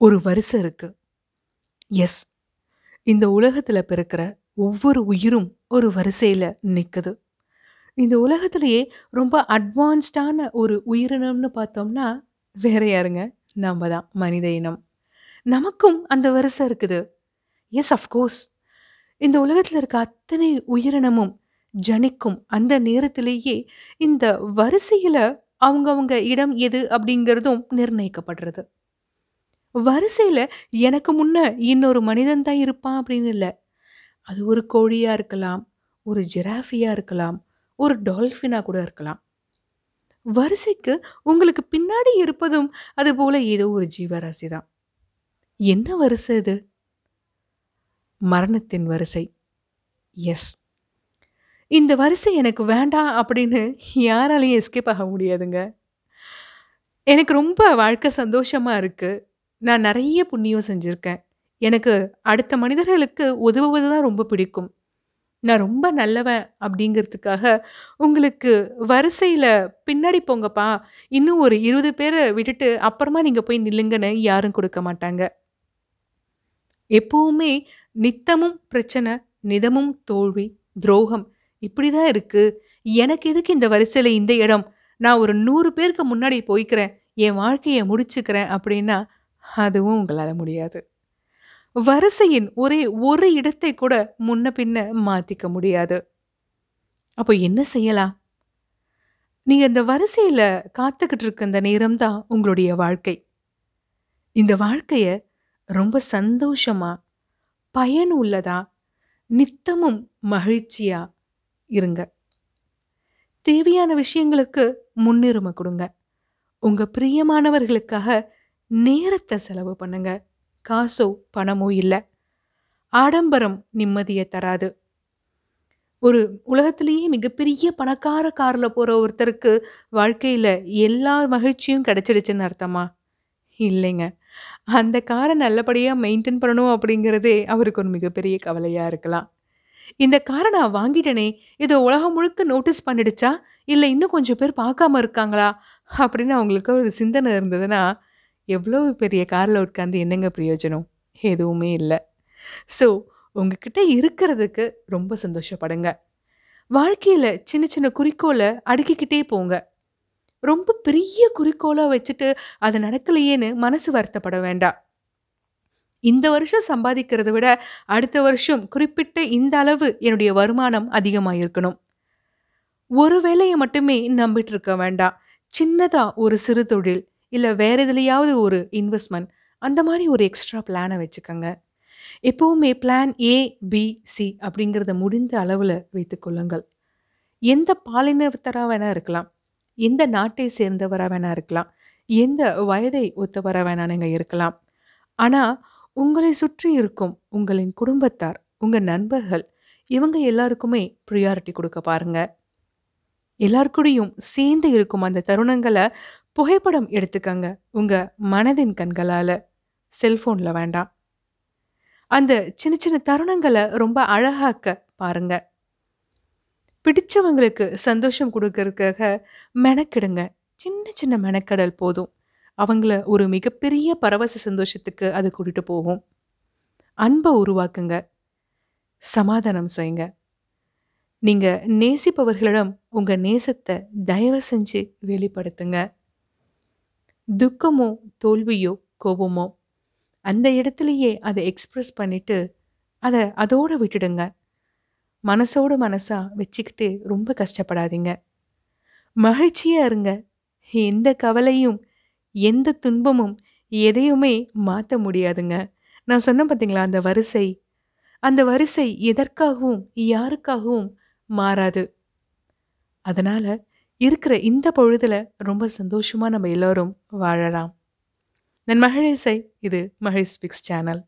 ஒரு வரிசை இருக்குது எஸ். இந்த உலகத்தில் பிறக்கிற ஒவ்வொரு உயிரும் ஒரு வரிசையில் நிற்குது இந்த உலகத்திலேயே ரொம்ப அட்வான்ஸ்டான ஒரு உயிரினம்னு பார்த்தோம்னா, வேற யாருங்க? நம்ம தான். மனித இனம். நமக்கும் அந்த வரிசை இருக்குது. Yes of course. இந்த உலகத்தில் இருக்க அத்தனை உயிரினமும் ஜனிக்கும் அந்த நேரத்திலேயே, இந்த வரிசையில் அவங்கவுங்க இடம் எது அப்படிங்கிறதும் நிர்ணயிக்கப்படுறது. வரிசையில எனக்கு முன்ன இன்னொரு மனிதன் தான் இருப்பான் அப்படின்னு இல்ல. அது ஒரு கோழியா இருக்கலாம், ஒரு ஜிராஃபியா இருக்கலாம், ஒரு டால்ஃபினா கூட இருக்கலாம். வரிசைக்கு உங்களுக்கு பின்னாடி இருப்பதும் அதுபோல ஏதோ ஒரு ஜீவராசி தான். என்ன வரிசை இது? மரணத்தின் வரிசை. எஸ். இந்த வரிசை எனக்கு வேண்டாம் அப்படின்னு யாராலயும் எஸ்கேப் ஆக முடியாதுங்க. எனக்கு ரொம்ப வாழ்க்கை சந்தோஷமா இருக்கு. நான் நெறைய புண்ணியம் செஞ்சிருக்கேன். எனக்கு அடுத்த மனிதர்களுக்கு உதவுவது தான் ரொம்ப பிடிக்கும். நான் ரொம்ப நல்லவன் அப்படிங்கிறதுக்காக, உங்களுக்கு வரிசையில பின்னாடி போங்கப்பா, இன்னும் ஒரு 20 பேர விட்டுட்டு அப்புறமா நீங்க போய் நில்லுங்கன்னு யாரும் குடுக்க மாட்டாங்க. எப்பவுமே நித்தமும் பிரச்சனை, நிதமும் தோல்வி, துரோகம் இப்படி தான் இருக்கு. எனக்கு எதுக்கு இந்த வரிசையில இந்த இடம்? நான் ஒரு 100 பேருக்கு முன்னாடி போய்க்கிறேன். என் வாழ்க்கைய முடிச்சுக்கிறேன் அப்படின்னா, அதுவும் உங்களால முடியாது. வரிசையின் ஒரே ஒரு இடத்தை கூட முன்ன பின்ன மாத்திக்க முடியாது. அப்போ என்ன செய்யலாம்? நீங்கள் இந்த வரிசையில் காத்துக்கிட்டு இருக்க இந்த நேரம் தான் உங்களுடைய வாழ்க்கை. இந்த வாழ்க்கையை ரொம்ப சந்தோஷமா, பயனுள்ளதா, நித்தமும் மகிழ்ச்சியா இருங்க. தேவையான விஷயங்களுக்கு முன்னுரிமை கொடுங்க உங்கள் பிரியமானவர்களுக்காக நேரத்தை செலவு பண்ணுங்க. காசோ, பணமோ இல்லை ஆடம்பரம் நிம்மதியை தராது. ஒரு உலகத்திலேயே மிகப்பெரிய பணக்கார காரில் போகிற ஒருத்தருக்கு வாழ்க்கையில் எல்லா மகிழ்ச்சியும் கிடச்சிடுச்சுன்னு அர்த்தமா? இல்லைங்க. அந்த காரை நல்லபடியாக மெயின்டெயின் பண்ணணும் அப்படிங்கிறதே அவருக்கு ஒரு மிகப்பெரிய கவலையாக இருக்கலாம். இந்த காரை நான் வாங்கிட்டேனே, இதை உலகம் முழுக்க நோட்டீஸ் பண்ணிடுச்சா? இல்லை இன்னும் கொஞ்சம் பேர் பார்க்காம இருக்காங்களா? அப்படின்னு அவங்களுக்கு ஒரு சிந்தனை இருந்ததுன்னா, எவ்வளோ பெரிய காரில் உட்காந்து என்னங்க பிரயோஜனம்? எதுவுமே இல்லை ஸோ, உங்ககிட்ட இருக்கிறதுக்கு ரொம்ப சந்தோஷப்படுங்க. வாழ்க்கையில் சின்ன சின்ன குறிக்கோளை அடுக்கிக்கிட்டே போங்க. ரொம்ப பெரிய குறிக்கோளாக வச்சுட்டு, அது நடக்கலையேன்னு மனசு வருத்தப்பட வேண்டாம். இந்த வருஷம் சம்பாதிக்கிறத விட, அடுத்த வருஷம் குறிப்பிட்ட இந்த அளவு என்னுடைய வருமானம் அதிகமாக இருக்கணும். ஒரு வேலையை மட்டுமே நம்பிட்டு இருக்க வேண்டாம். சின்னதாக ஒரு சிறு தொழில், இல்லை வேறு எதுலேயாவது ஒரு இன்வெஸ்ட்மெண்ட் அந்த மாதிரி ஒரு எக்ஸ்ட்ரா பிளானை வச்சுக்கோங்க எப்போவுமே பிளான் ஏ, பி, சி அப்படிங்கிறத முடிந்த அளவில் வைத்துக்கொள்ளுங்கள் எந்த பாலினத்தராக வேணால் இருக்கலாம். எந்த நாட்டை சேர்ந்தவராக வேணா இருக்கலாம். எந்த வயதை ஒத்தவராக வேணானுங்க இருக்கலாம். ஆனால் உங்களை சுற்றி இருக்கும் உங்களின் குடும்பத்தார், உங்கள் நண்பர்கள் இவங்க எல்லாருக்குமே ப்ரியாரிட்டி கொடுக்க பாருங்கள் எல்லார் சேர்ந்து இருக்கும் அந்த தருணங்களை புகைப்படம் எடுத்துக்கங்க. உங்க மனதின் கண்களால. செல்போன்ல வேண்டாம். அந்த சின்ன சின்ன தருணங்களை ரொம்ப அழகாக்க பாருங்க. பிடிச்சவங்களுக்கு சந்தோஷம் கொடுக்கறதுக்காக மெனக்கெடுங்க. சின்ன சின்ன மெனக்கெடல் போதும். அவங்கள ஒரு மிகப்பெரிய பரவச சந்தோஷத்துக்கு அது கூட்டிட்டு போகும். அன்பை உருவாக்குங்க. சமாதானம் செய்யுங்க. நீங்கள் நேசிப்பவர்களிடம் உங்கள் நேசத்தை தயவு செஞ்சு வெளிப்படுத்துங்க. துக்கமோ, தோல்வியோ, கோபமோ அந்த இடத்துலையே அதை எக்ஸ்ப்ரெஸ் பண்ணிட்டு, அதை அதோடு விட்டுடுங்க. மனசோட மனசாக வச்சுக்கிட்டு ரொம்ப கஷ்டப்படாதீங்க. மகிழ்ச்சியாக இருங்க. எந்த கவலையும், எந்த துன்பமும் எதையுமே மாற்ற முடியாதுங்க. நான் சொன்னேன் பார்த்தீங்களா, அந்த வரிசை. அந்த வரிசை எதற்காகவும், யாருக்காகவும் மாறாது. அதனால் இருக்கிற இந்த பொழுதில் ரொம்ப சந்தோஷமாக நம்ம எல்லோரும் வாழலாம். நன் மகிழிசை. இது மகிழ் ஸ்பிக்ஸ் சேனல்.